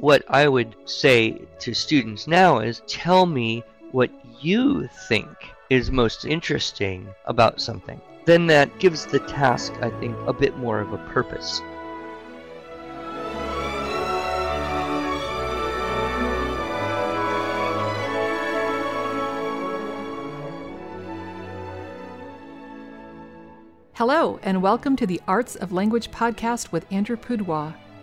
what I would say to students now is tell me what you think is most interesting about something. Then that gives the task, I think, a bit more of a purpose. Hello, and welcome to the Arts of Language podcast with Andrew Pudewa,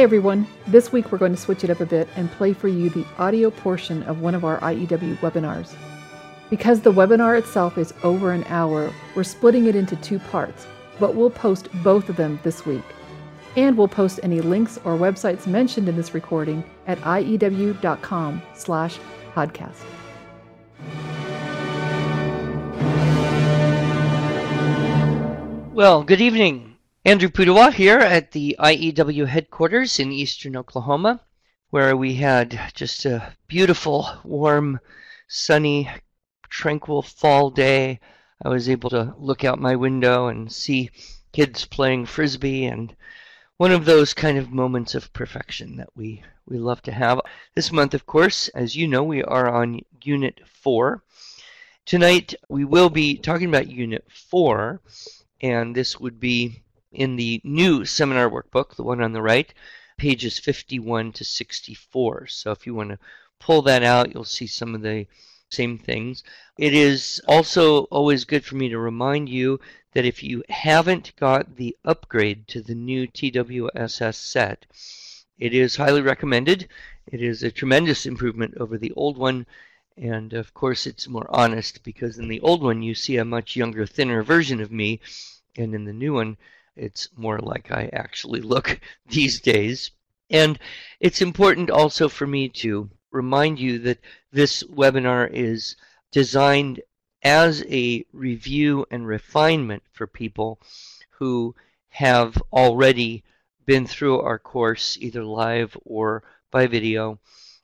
Hi everyone. This week we're going to switch it up a bit and play for you the audio portion of one of our IEW webinars. Because the webinar itself is over an hour, we're splitting it into two parts, but we'll post both of them this week. And we'll post any links or websites mentioned in this recording at iew.com slash podcast. Well, good evening. Andrew Pudewa here at the IEW headquarters in eastern Oklahoma, where we had just a beautiful, warm, sunny, tranquil fall day. I was able to look out my window and see kids playing frisbee and one of those kind of moments of perfection that we, we love to have. This month, of course, as you know, we are on Unit 4. Tonight, we will be talking about Unit 4, and this would be in the new seminar workbook, the one on the right, pages 51 to 64. So if you want to pull that out, you'll see some of the same things. It is also always good for me to remind you that if you haven't got the upgrade to the new TWSS set, it is highly recommended. It is a tremendous improvement over the old one. And of course, it's more honest because in the old one, you see a much younger, thinner version of me. And in the new one, it's more like I actually look these days. And it's important also for me to remind you that this webinar is designed as a review and refinement for people who have already been through our course either live or by video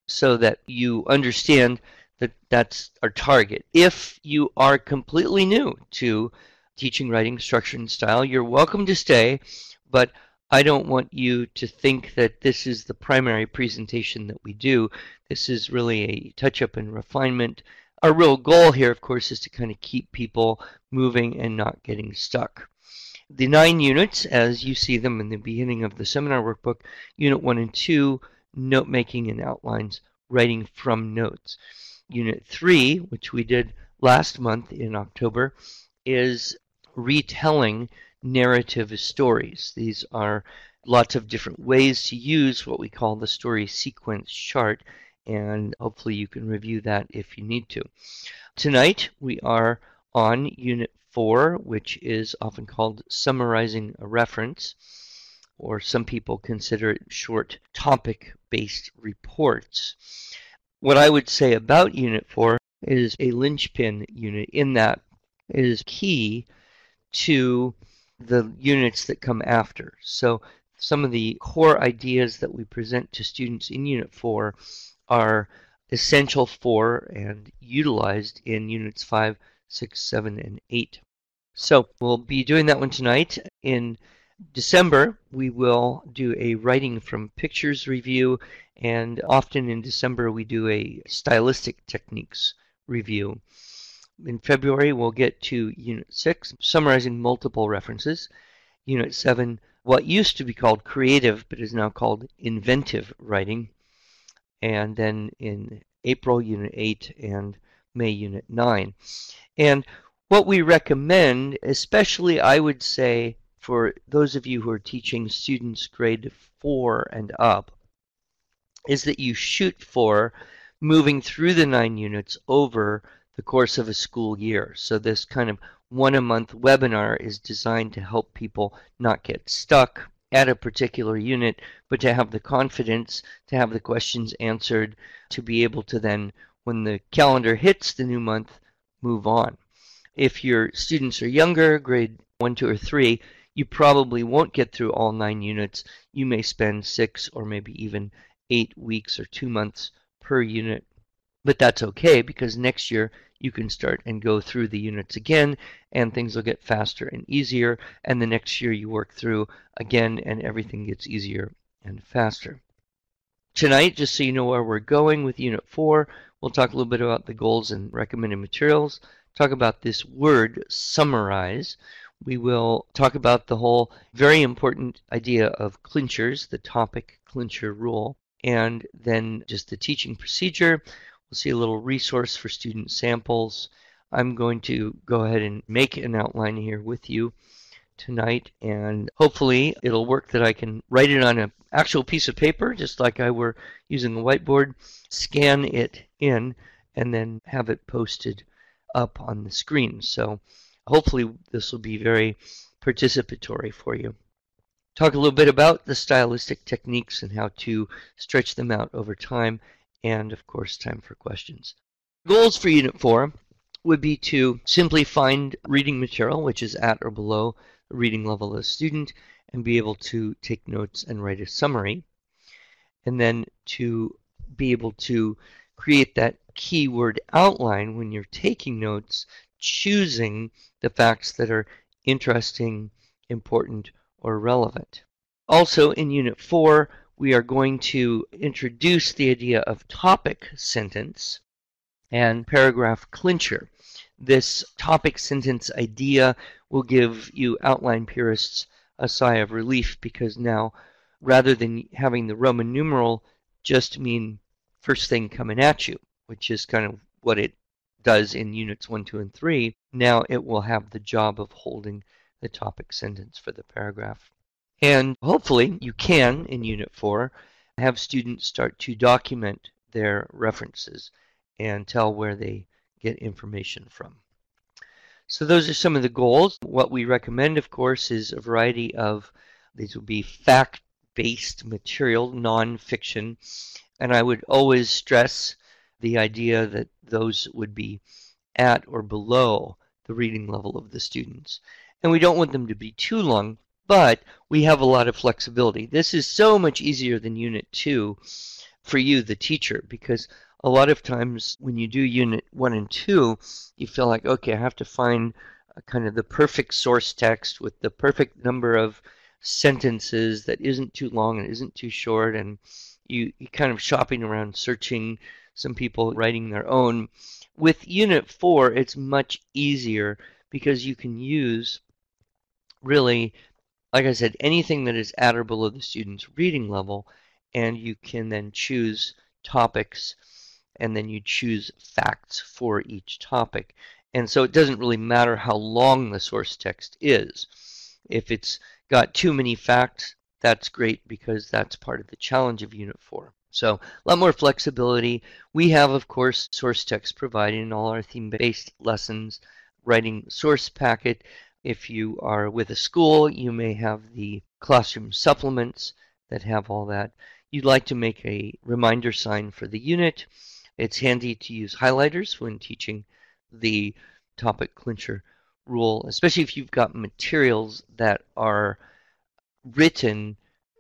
so that you understand that that's our target. If you are completely new to teaching writing structure and style. You're welcome to stay, but I don't want you to think that this is the primary presentation that we do. This is really a touch up and refinement. Our real goal here, of course, is to kind of keep people moving and not getting stuck. The nine units, as you see them in the beginning of the seminar workbook, Unit 1 and 2, note making and outlines, writing from notes. Unit 3, which we did last month in October, is retelling narrative stories. These are lots of different ways to use what we call the story sequence chart, and hopefully you can review that if you need to. Tonight we are on Unit 4, which is often called Summarizing a Reference, or some people consider it short topic based reports. What I would say about Unit 4 is a linchpin unit in that it is key to the units that come after. So some of the core ideas that we present to students in Unit 4 are essential for and utilized in Units 5, 6, 7, and 8. So we'll be doing that one tonight. In December, we will do a writing from pictures review, and often in December, we do a stylistic techniques review. In February, we'll get to Unit 6, summarizing multiple references. Unit 7, what used to be called creative but is now called inventive writing. And then in April, Unit 8, and May, Unit 9. And what we recommend, especially I would say for those of you who are teaching students grade 4 and up, is that you shoot for moving through the nine units over the course of a school year. So this kind of one a month webinar is designed to help people not get stuck at a particular unit, but to have the confidence to have the questions answered, to be able to then, when the calendar hits the new month, move on. If your students are younger, grade 1, 2, or 3, you probably won't get through all nine units. You may spend six or maybe even eight weeks or two months per unit. But that's okay because next year you can start and go through the units again and things will get faster and easier. And the next year you work through again and everything gets easier and faster. Tonight, just so you know where we're going with Unit 4, we'll talk a little bit about the goals and recommended materials, talk about this word, summarize, we will talk about the whole very important idea of clinchers, the topic clincher rule, and then just the teaching procedure. We'll see a little resource for student samples. I'm going to go ahead and make an outline here with you tonight and hopefully it'll work that I can write it on an actual piece of paper just like I were using a whiteboard, scan it in, and then have it posted up on the screen. So hopefully this will be very participatory for you. Talk a little bit about the stylistic techniques and how to stretch them out over time, and of course, time for questions. Goals for Unit 4 would be to simply find reading material which is at or below the reading level of the student and be able to take notes and write a summary. And then to be able to create that keyword outline when you're taking notes choosing the facts that are interesting, important, or relevant. Also, in Unit 4, we are going to introduce the idea of topic sentence and paragraph clincher. This topic sentence idea will give you outline purists a sigh of relief because now, rather than having the Roman numeral just mean first thing coming at you, which is kind of what it does in units 1, 2, and 3, now it will have the job of holding the topic sentence for the paragraph. And hopefully you can, in Unit 4, have students start to document their references and tell where they get information from. So those are some of the goals. What we recommend, of course, is a variety of, these will be fact-based material, non-fiction, and I would always stress the idea that those would be at or below the reading level of the students. And we don't want them to be too long, but we have a lot of flexibility. This is so much easier than Unit 2 for you, the teacher, because a lot of times when you do Unit 1 and 2, you feel like, okay, I have to find uh, kind of the perfect source text with the perfect number of sentences that isn't too long and isn't too short, and you, you kind of shopping around searching some people writing their own. With Unit 4, it's much easier because you can use really, like I said, anything that is at or below the student's reading level, and you can then choose topics and then you choose facts for each topic. And so it doesn't really matter how long the source text is. If it's got too many facts, that's great because that's part of the challenge of Unit 4. So a lot more flexibility. We have, of course, source text provided in all our theme-based lessons, writing source packet. If you are with a school, you may have the classroom supplements that have all that. You'd like to make a reminder sign for the unit. It's handy to use highlighters when teaching the topic clincher rule, especially if you've got materials that are written,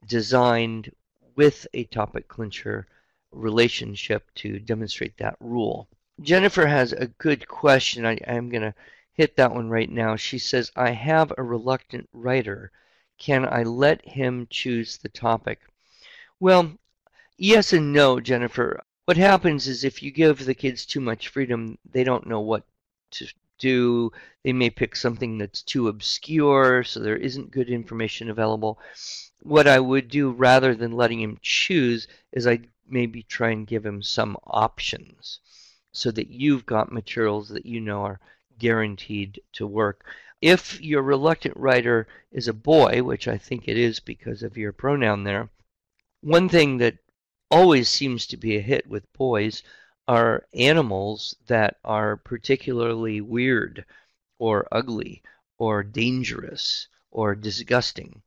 designed with a topic clincher relationship to demonstrate that rule. Jennifer has a good question. I, am going to hit that one right now. She says, I have a reluctant writer. Can I let him choose the topic? Well, yes and no, Jennifer. What happens is if you give the kids too much freedom, they don't know what to do. They may pick something that's too obscure, so there isn't good information available what I would do rather than letting him choose is I'd maybe try and give him some options so that you've got materials that you know are guaranteed to work. If your reluctant writer is a boy, which I think it is because of your pronoun there, one thing that always seems to be a hit with boys are animals that are particularly weird or ugly or dangerous or disgusting.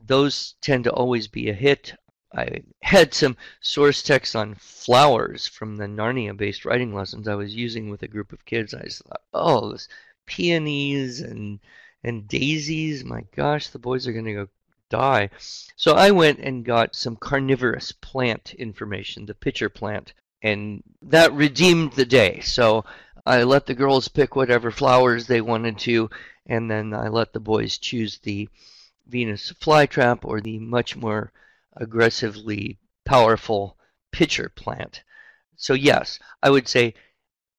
Those tend to always be a hit. I had some source text on flowers from the Narnia based writing lessons I was using with a group of kids. I just thought, oh, this peonies and and daisies, my gosh, the boys are going to go die. So I went and got some carnivorous plant information, the pitcher plant, and that redeemed the day. So I let the girls pick whatever flowers they wanted to, and then I let the boys choose the Venus flytrap or the much more aggressively powerful pitcher plant. So, yes, I would say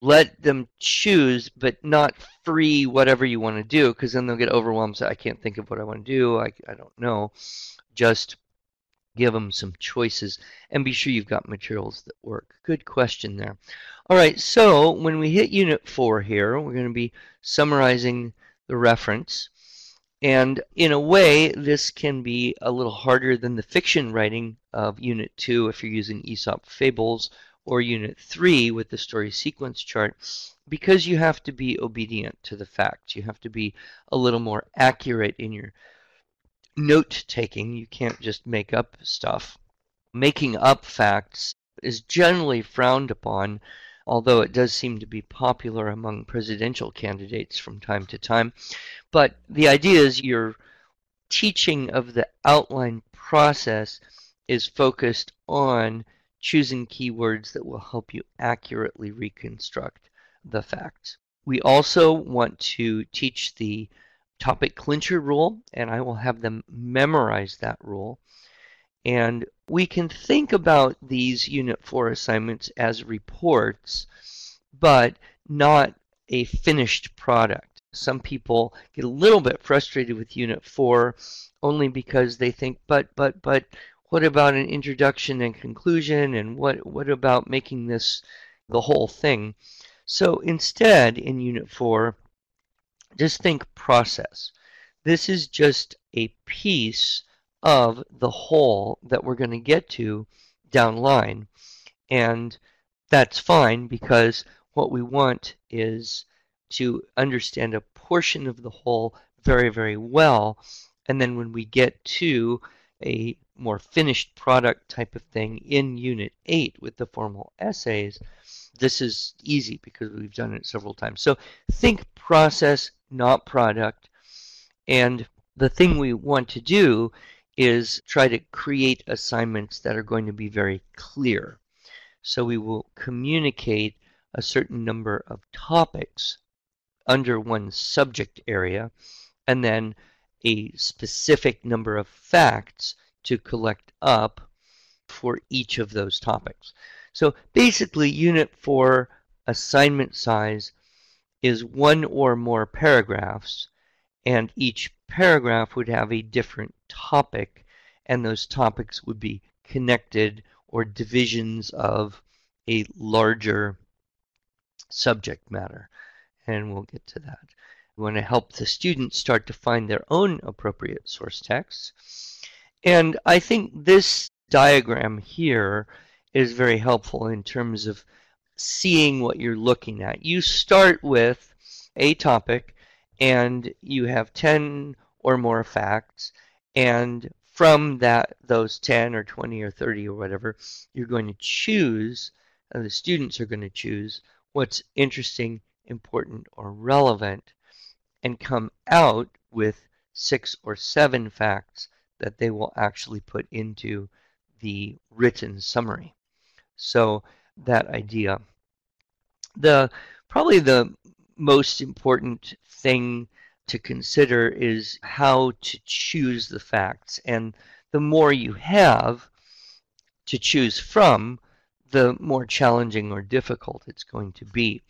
let them choose, but not free whatever you want to do, because then they'll get overwhelmed. So, I can't think of what I want to do. I, I don't know. Just give them some choices and be sure you've got materials that work. Good question there. All right, so when we hit Unit 4 here, we're going to be summarizing the reference. And in a way, this can be a little harder than the fiction writing of Unit 2 if you're using Aesop Fables or Unit 3 with the story sequence chart because you have to be obedient to the facts. You have to be a little more accurate in your note taking. You can't just make up stuff. Making up facts is generally frowned upon, although it does seem to be popular among presidential candidates from time to time. But the idea is your teaching of the outline process is focused on choosing keywords that will help you accurately reconstruct the facts. We also want to teach the topic clincher rule, and I will have them memorize that rule. And we can think about these Unit 4 assignments as reports, but not a finished product. Some people get a little bit frustrated with Unit 4 only because they think, but, but, but, what about an introduction and conclusion? And what, what about making this the whole thing? So instead, in Unit 4, just think process. This is just a piece of the whole that we're going to get to down line. And that's fine because what we want is to understand a portion of the whole very, very well. And then when we get to a more finished product type of thing in Unit 8 with the formal essays, this is easy because we've done it several times. So think process, not product. And the thing we want to do is try to create assignments that are going to be very clear. So we will communicate a certain number of topics under one subject area, and then a specific number of facts to collect up for each of those topics. So basically, Unit 4 assignment size is one or more paragraphs, and each paragraph would have a different topic, and those topics would be connected or divisions of a larger subject matter and we'll get to that. We want to help the students start to find their own appropriate source texts. And I think this diagram here is very helpful in terms of seeing what you're looking at. You start with a topic and you have 10 or more facts and from that those 10 or 20 or 30 or whatever you're going to choose uh, the students are going to choose what's interesting important, or relevant, and come out with six or seven facts that they will actually put into the written summary. So that idea. The probably the most important thing to consider is how to choose the facts. And the more you have to choose from, the more challenging or difficult it's going to be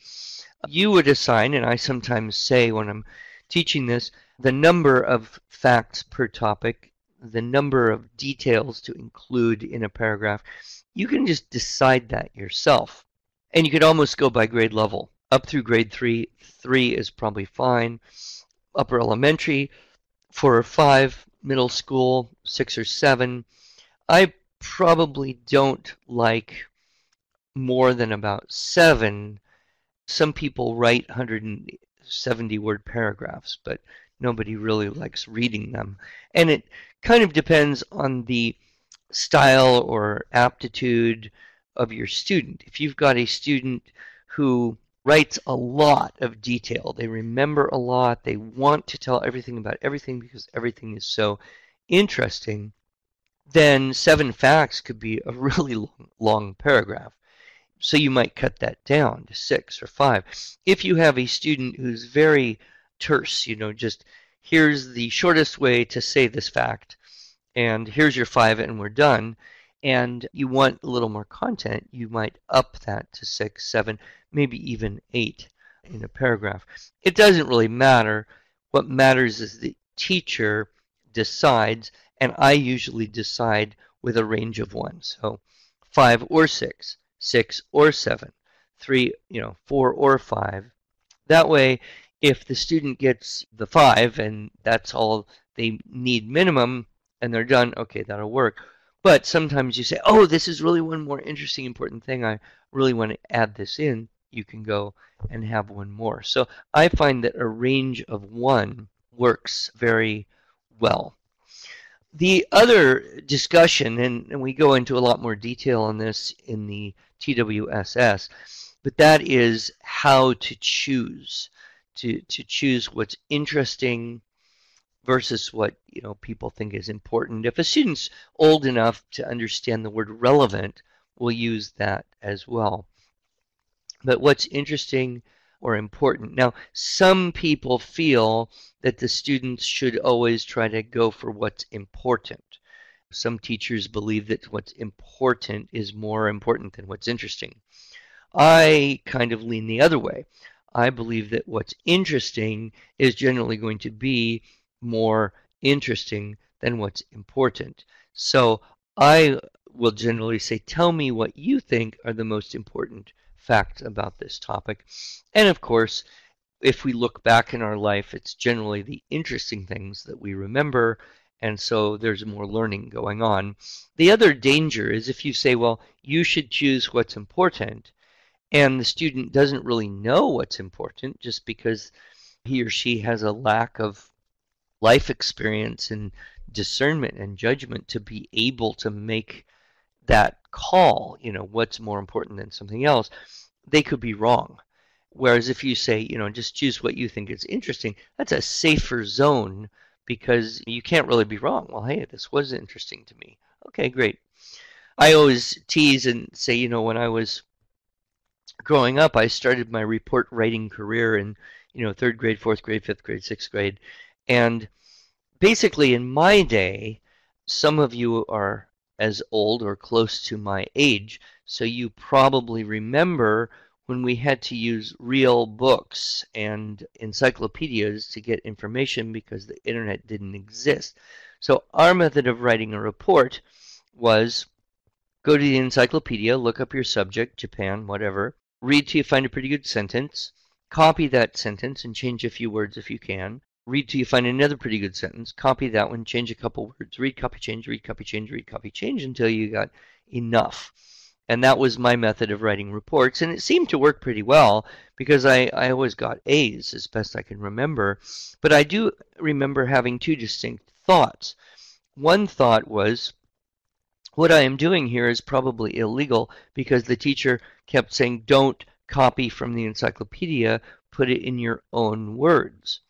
you would assign, and I sometimes say when I'm teaching this, the number of facts per topic, the number of details to include in a paragraph. You can just decide that yourself. And you could almost go by grade level. Up through grade 3, 3 is probably fine. Upper elementary, 4 or 5. Middle school, 6 or 7. I probably don't like more than about 7 some people write 170 word paragraphs, but nobody really likes reading them. And it kind of depends on the style or aptitude of your student. If you've got a student who writes a lot of detail, they remember a lot, they want to tell everything about everything because everything is so interesting, then seven facts could be a really long, long paragraph. So you might cut that down to six or five. If you have a student who's very terse, you know, just here's the shortest way to say this fact, and here's your five, and we're done, and you want a little more content, you might up that to six, seven, maybe even eight in a paragraph. It doesn't really matter. What matters is the teacher decides, and I usually decide with a range of one. So five or six, six or seven, three, you know, four or five. That way, if the student gets the five and that's all they need minimum and they're done, okay, that'll work. But sometimes you say, oh, this is really one more interesting, important thing. I really want to add this in. You can go and have one more. So I find that a range of one works very well. The other discussion, and, and we go into a lot more detail on this in the TWSS, but that is how to choose to to choose what's interesting versus what you know people think is important. If a student's old enough to understand the word relevant, we'll use that as well. But what's interesting or important. Now, some people feel that the students should always try to go for what's important. Some teachers believe that what's important is more important than what's interesting. I kind of lean the other way. I believe that what's interesting is generally going to be more interesting than what's important. So I will generally say, tell me what you think are the most important facts about this topic. And of course, if we look back in our life, it's generally the interesting things that we remember, and so there's more learning going on. The other danger is if you say, well, you should choose what's important, and the student doesn't really know what's important just because he or she has a lack of life experience and discernment and judgment to be able to make that call, you know, what's more important than something else, they could be wrong. Whereas if you say, you know, just choose what you think is interesting, that's a safer zone because you can't really be wrong. Well, hey, this was interesting to me. Okay, great. I always tease and say, you know, when I was growing up, I started my report writing career in, you know, third grade, fourth grade, fifth grade, sixth grade. And basically, in my day, some of you are as old or close to my age, so you probably remember when we had to use real books and encyclopedias to get information because the internet didn't exist. So our method of writing a report was go to the encyclopedia, look up your subject, Japan, whatever, read till you find a pretty good sentence, copy that sentence and change a few words if you can, read till you find another pretty good sentence, copy that one, change a couple words, read, copy, change, read, copy, change, read, copy, change until you got enough. And that was my method of writing reports, and it seemed to work pretty well because I, I always got A's as best I can remember. But I do remember having two distinct thoughts. One thought was, what I am doing here is probably illegal because the teacher kept saying, don't copy from the encyclopedia, put it in your own words.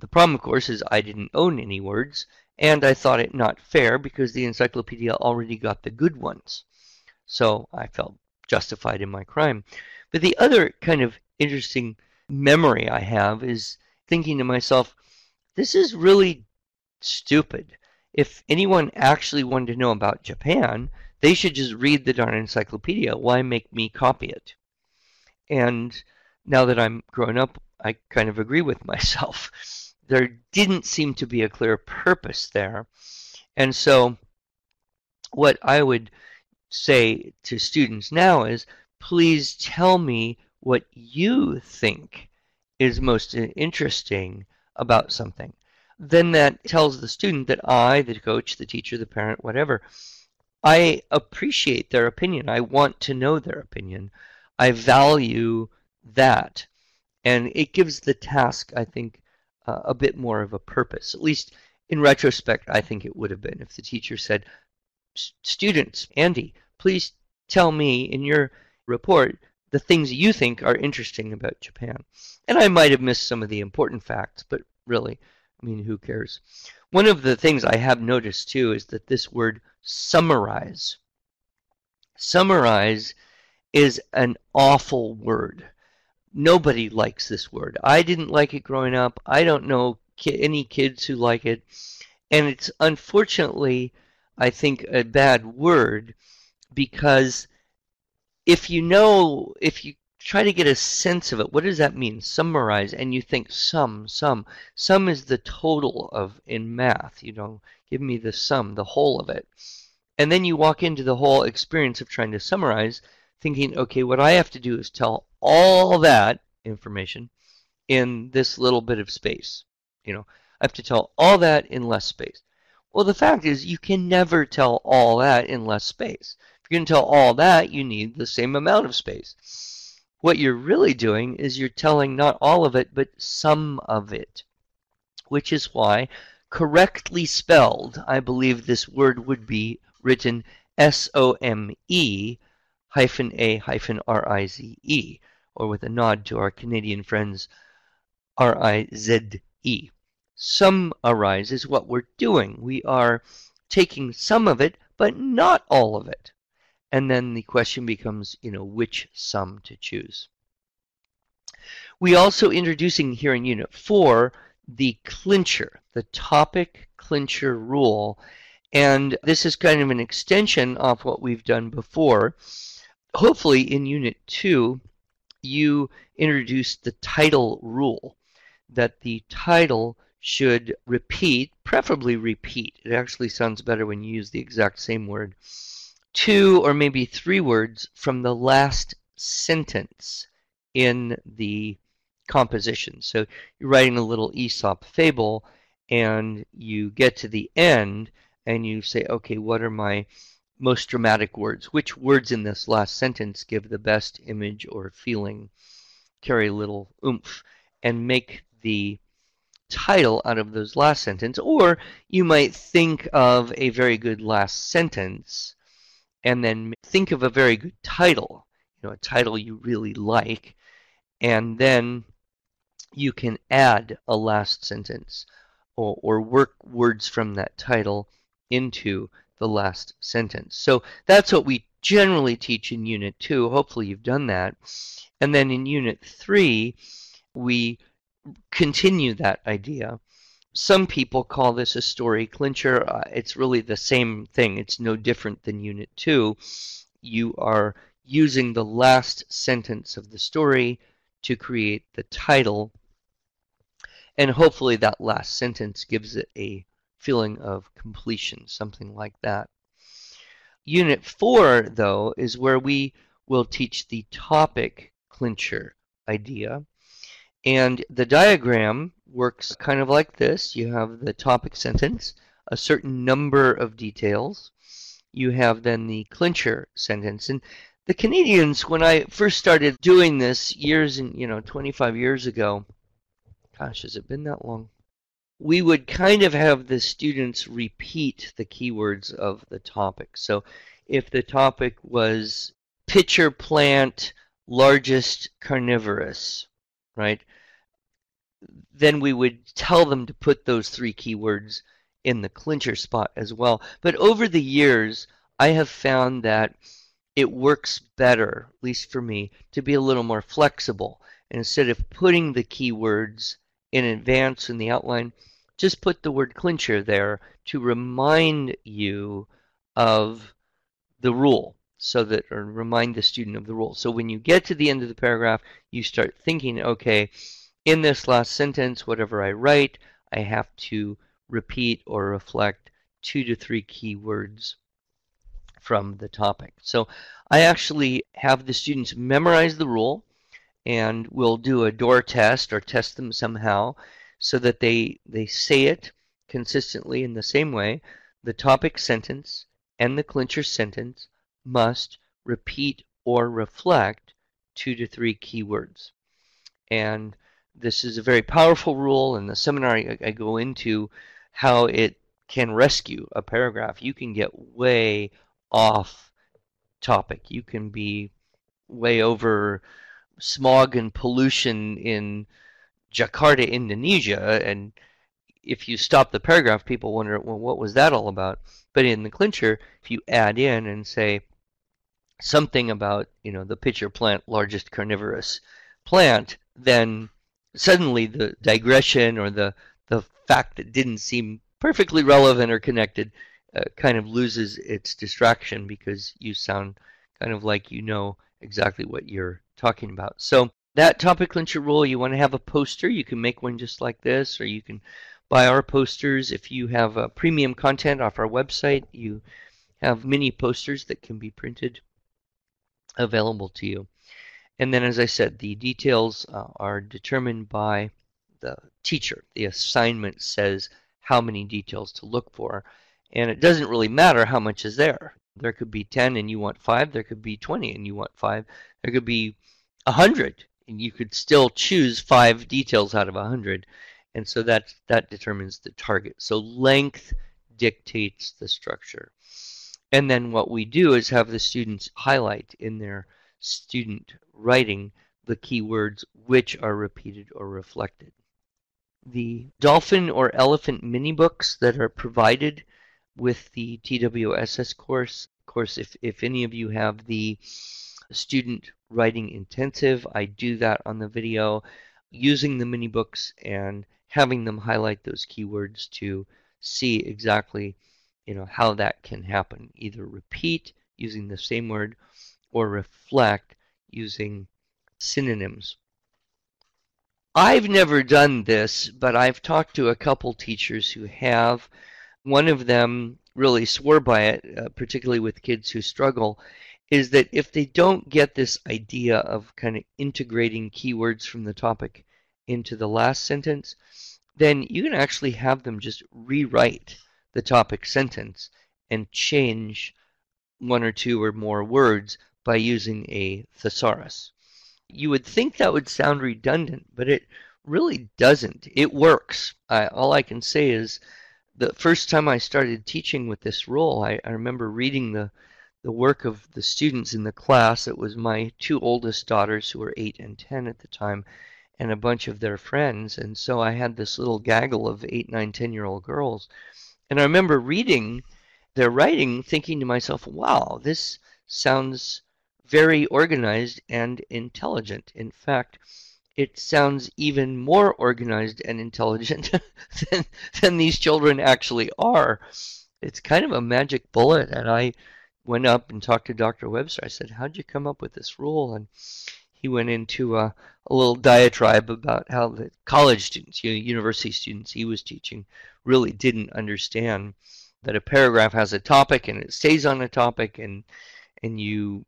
The problem, of course, is I didn't own any words, and I thought it not fair because the encyclopedia already got the good ones. So I felt justified in my crime. But the other kind of interesting memory I have is thinking to myself, this is really stupid. If anyone actually wanted to know about Japan, they should just read the darn encyclopedia. Why make me copy it? And now that I'm grown up, I kind of agree with myself. There didn't seem to be a clear purpose there. And so, what I would say to students now is please tell me what you think is most interesting about something. Then that tells the student that I, the coach, the teacher, the parent, whatever, I appreciate their opinion. I want to know their opinion. I value that. And it gives the task, I think, uh, a bit more of a purpose. At least in retrospect, I think it would have been if the teacher said, Students, Andy, please tell me in your report the things you think are interesting about Japan. And I might have missed some of the important facts, but really, I mean, who cares? One of the things I have noticed too is that this word summarize, summarize is an awful word. Nobody likes this word. I didn't like it growing up. I don't know any kids who like it. And it's unfortunately, I think, a bad word because if you know, if you try to get a sense of it, what does that mean? Summarize, and you think sum, sum. Sum is the total of in math. You know, give me the sum, the whole of it. And then you walk into the whole experience of trying to summarize, thinking, okay, what I have to do is tell all that information in this little bit of space. You know, I have to tell all that in less space. Well, the fact is, you can never tell all that in less space. If you're going to tell all that, you need the same amount of space. What you're really doing is you're telling not all of it, but some of it, which is why, correctly spelled, I believe this word would be written S O M E hyphen A hyphen R I Z E, or with a nod to our Canadian friends, R I Z E. Summarize is what we're doing. We are taking some of it, but not all of it. And then the question becomes, you know, which sum to choose. We also introducing here in Unit 4 the clincher, the topic clincher rule. And this is kind of an extension of what we've done before. Hopefully in Unit 2, you introduced the title rule, that the title should repeat, preferably repeat. It actually sounds better when you use the exact same word. Two or maybe three words from the last sentence in the composition. So you're writing a little Aesop fable and you get to the end and you say, okay, what are my most dramatic words? Which words in this last sentence give the best image or feeling, carry little oomph, and make the title out of those last sentence, or you might think of a very good last sentence and then think of a very good title, you know, a title you really like, and then you can add a last sentence or, or work words from that title into the last sentence. So that's what we generally teach in Unit 2. Hopefully you've done that. And then in Unit 3, we continue that idea. Some people call this a story clincher. Uh, it's really the same thing. It's no different than Unit 2. You are using the last sentence of the story to create the title. And hopefully that last sentence gives it a feeling of completion, something like that. Unit 4, though, is where we will teach the topic clincher idea. And the diagram works kind of like this. You have the topic sentence, a certain number of details. You have then the clincher sentence. And the Canadians, when I first started doing this years and, you know, 25 years ago, gosh, has it been that long? We would kind of have the students repeat the keywords of the topic. So if the topic was pitcher plant largest carnivorous, right? Then we would tell them to put those three keywords in the clincher spot as well. But over the years, I have found that it works better, at least for me, to be a little more flexible. And instead of putting the keywords in advance in the outline, just put the word clincher there to remind you of the rule so that or remind the student of the rule. So when you get to the end of the paragraph, you start thinking, okay, in this last sentence, whatever I write, I have to repeat or reflect two to three keywords from the topic. So I actually have the students memorize the rule and we'll do a door test or test them somehow so that they, they say it consistently in the same way. The topic sentence and the clincher sentence must repeat or reflect two to three keywords. And this is a very powerful rule. In the seminar, I, I go into how it can rescue a paragraph. You can get way off topic. You can be way over smog and pollution in Jakarta, Indonesia, and if you stop the paragraph, people wonder, well, what was that all about? But in the clincher, if you add in and say something about, you know, the pitcher plant, largest carnivorous plant, then suddenly the digression or the the fact that didn't seem perfectly relevant or connected uh, kind of loses its distraction because you sound kind of like you know exactly what you're talking about. So that topic clincher rule, you want to have a poster. You can make one just like this, or you can buy our posters. If you have uh, premium content off our website, you have mini posters that can be printed available to you. And then, as I said, the details uh, are determined by the teacher. The assignment says how many details to look for. And it doesn't really matter how much is there. There could be 10 and you want 5. There could be 20 and you want 5. There could be 100 and you could still choose 5 details out of 100. And so that, that determines the target. So length dictates the structure. And then what we do is have the students highlight in their student writing the keywords which are repeated or reflected. The dolphin or elephant mini books that are provided with the TWSS course. Of course, if, if any of you have the student writing intensive, I do that on the video using the mini books and having them highlight those keywords to see exactly you know how that can happen. Either repeat using the same word or reflect using synonyms. I've never done this but I've talked to a couple teachers who have one of them really swore by it, uh, particularly with kids who struggle, is that if they don't get this idea of kind of integrating keywords from the topic into the last sentence, then you can actually have them just rewrite the topic sentence and change one or two or more words by using a thesaurus. You would think that would sound redundant, but it really doesn't. It works. I, all I can say is the first time I started teaching with this role, I, I remember reading the the work of the students in the class. It was my two oldest daughters, who were eight and ten at the time, and a bunch of their friends. And so I had this little gaggle of eight, nine, ten year old girls. And I remember reading their writing, thinking to myself, wow, this sounds very organized and intelligent. In fact, it sounds even more organized and intelligent than, than these children actually are. It's kind of a magic bullet. And I went up and talked to Dr. Webster. I said, How'd you come up with this rule? And he went into a, a little diatribe about how the college students, you know, university students he was teaching, really didn't understand that a paragraph has a topic and it stays on a topic and and you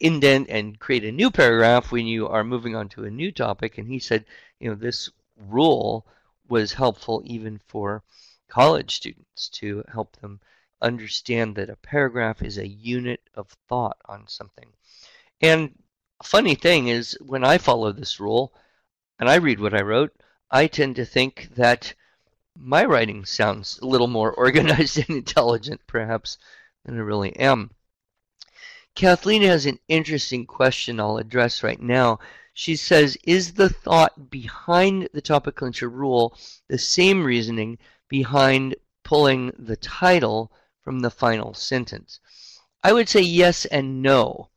indent and create a new paragraph when you are moving on to a new topic. And he said, you know, this rule was helpful even for college students to help them understand that a paragraph is a unit of thought on something. And funny thing is, when I follow this rule and I read what I wrote, I tend to think that my writing sounds a little more organized and intelligent, perhaps, than I really am. Kathleen has an interesting question I'll address right now. She says, Is the thought behind the topic clincher rule the same reasoning behind pulling the title from the final sentence? I would say yes and no.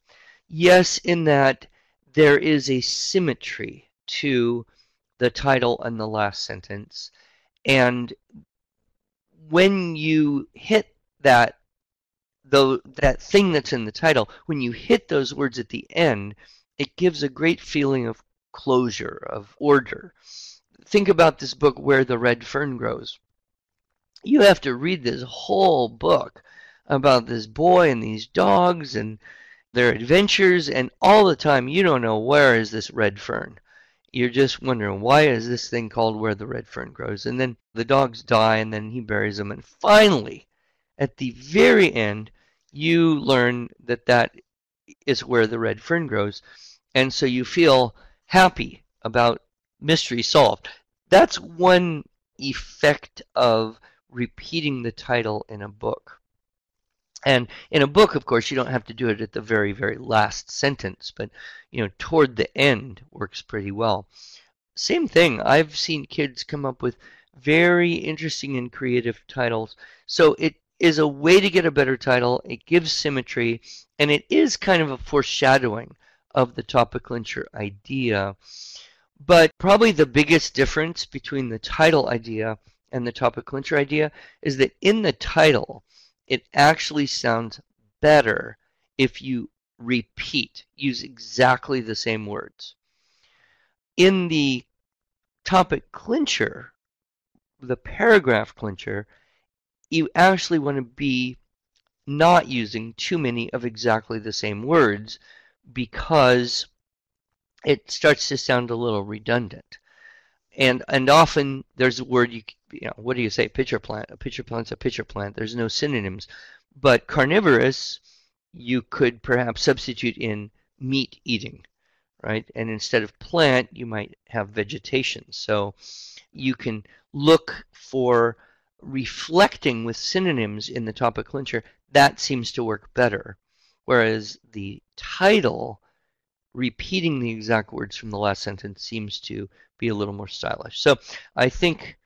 Yes, in that there is a symmetry to the title and the last sentence. And when you hit that though that thing that's in the title, when you hit those words at the end, it gives a great feeling of closure, of order. Think about this book, Where the Red Fern Grows. You have to read this whole book about this boy and these dogs and their adventures, and all the time you don't know where is this red fern. You're just wondering why is this thing called Where the Red Fern Grows? And then the dogs die, and then he buries them, and finally, at the very end, you learn that that is where the red fern grows. And so you feel happy about mystery solved. That's one effect of repeating the title in a book. And in a book, of course, you don't have to do it at the very, very last sentence, but you know, toward the end works pretty well. Same thing. I've seen kids come up with very interesting and creative titles. So it is a way to get a better title. It gives symmetry, and it is kind of a foreshadowing of the topic clincher idea. But probably the biggest difference between the title idea and the topic clincher idea is that in the title, it actually sounds better if you repeat, use exactly the same words. In the topic clincher, the paragraph clincher, you actually want to be not using too many of exactly the same words because it starts to sound a little redundant. And and often there's a word you you know what do you say? Pitcher plant a pitcher plant's a pitcher plant. There's no synonyms. But carnivorous you could perhaps substitute in meat eating right? And instead of plant you might have vegetation. So you can look for reflecting with synonyms in the topic clincher that seems to work better whereas the title repeating the exact words from the last sentence seems to be a little more stylish so i think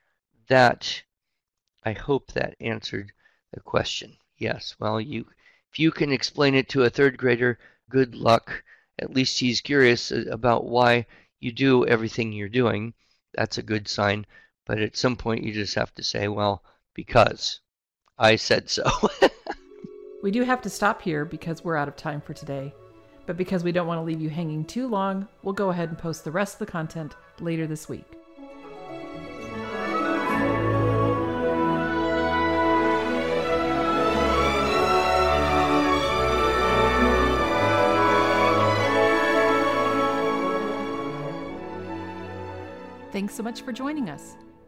that I hope that answered the question. Yes, well, you if you can explain it to a third grader, good luck. At least he's curious uh, about why you do everything you're doing. That's a good sign. But at some point, you just have to say, well, because I said so. we do have to stop here because we're out of time for today. But because we don't want to leave you hanging too long, we'll go ahead and post the rest of the content later this week. Thanks so much for joining us.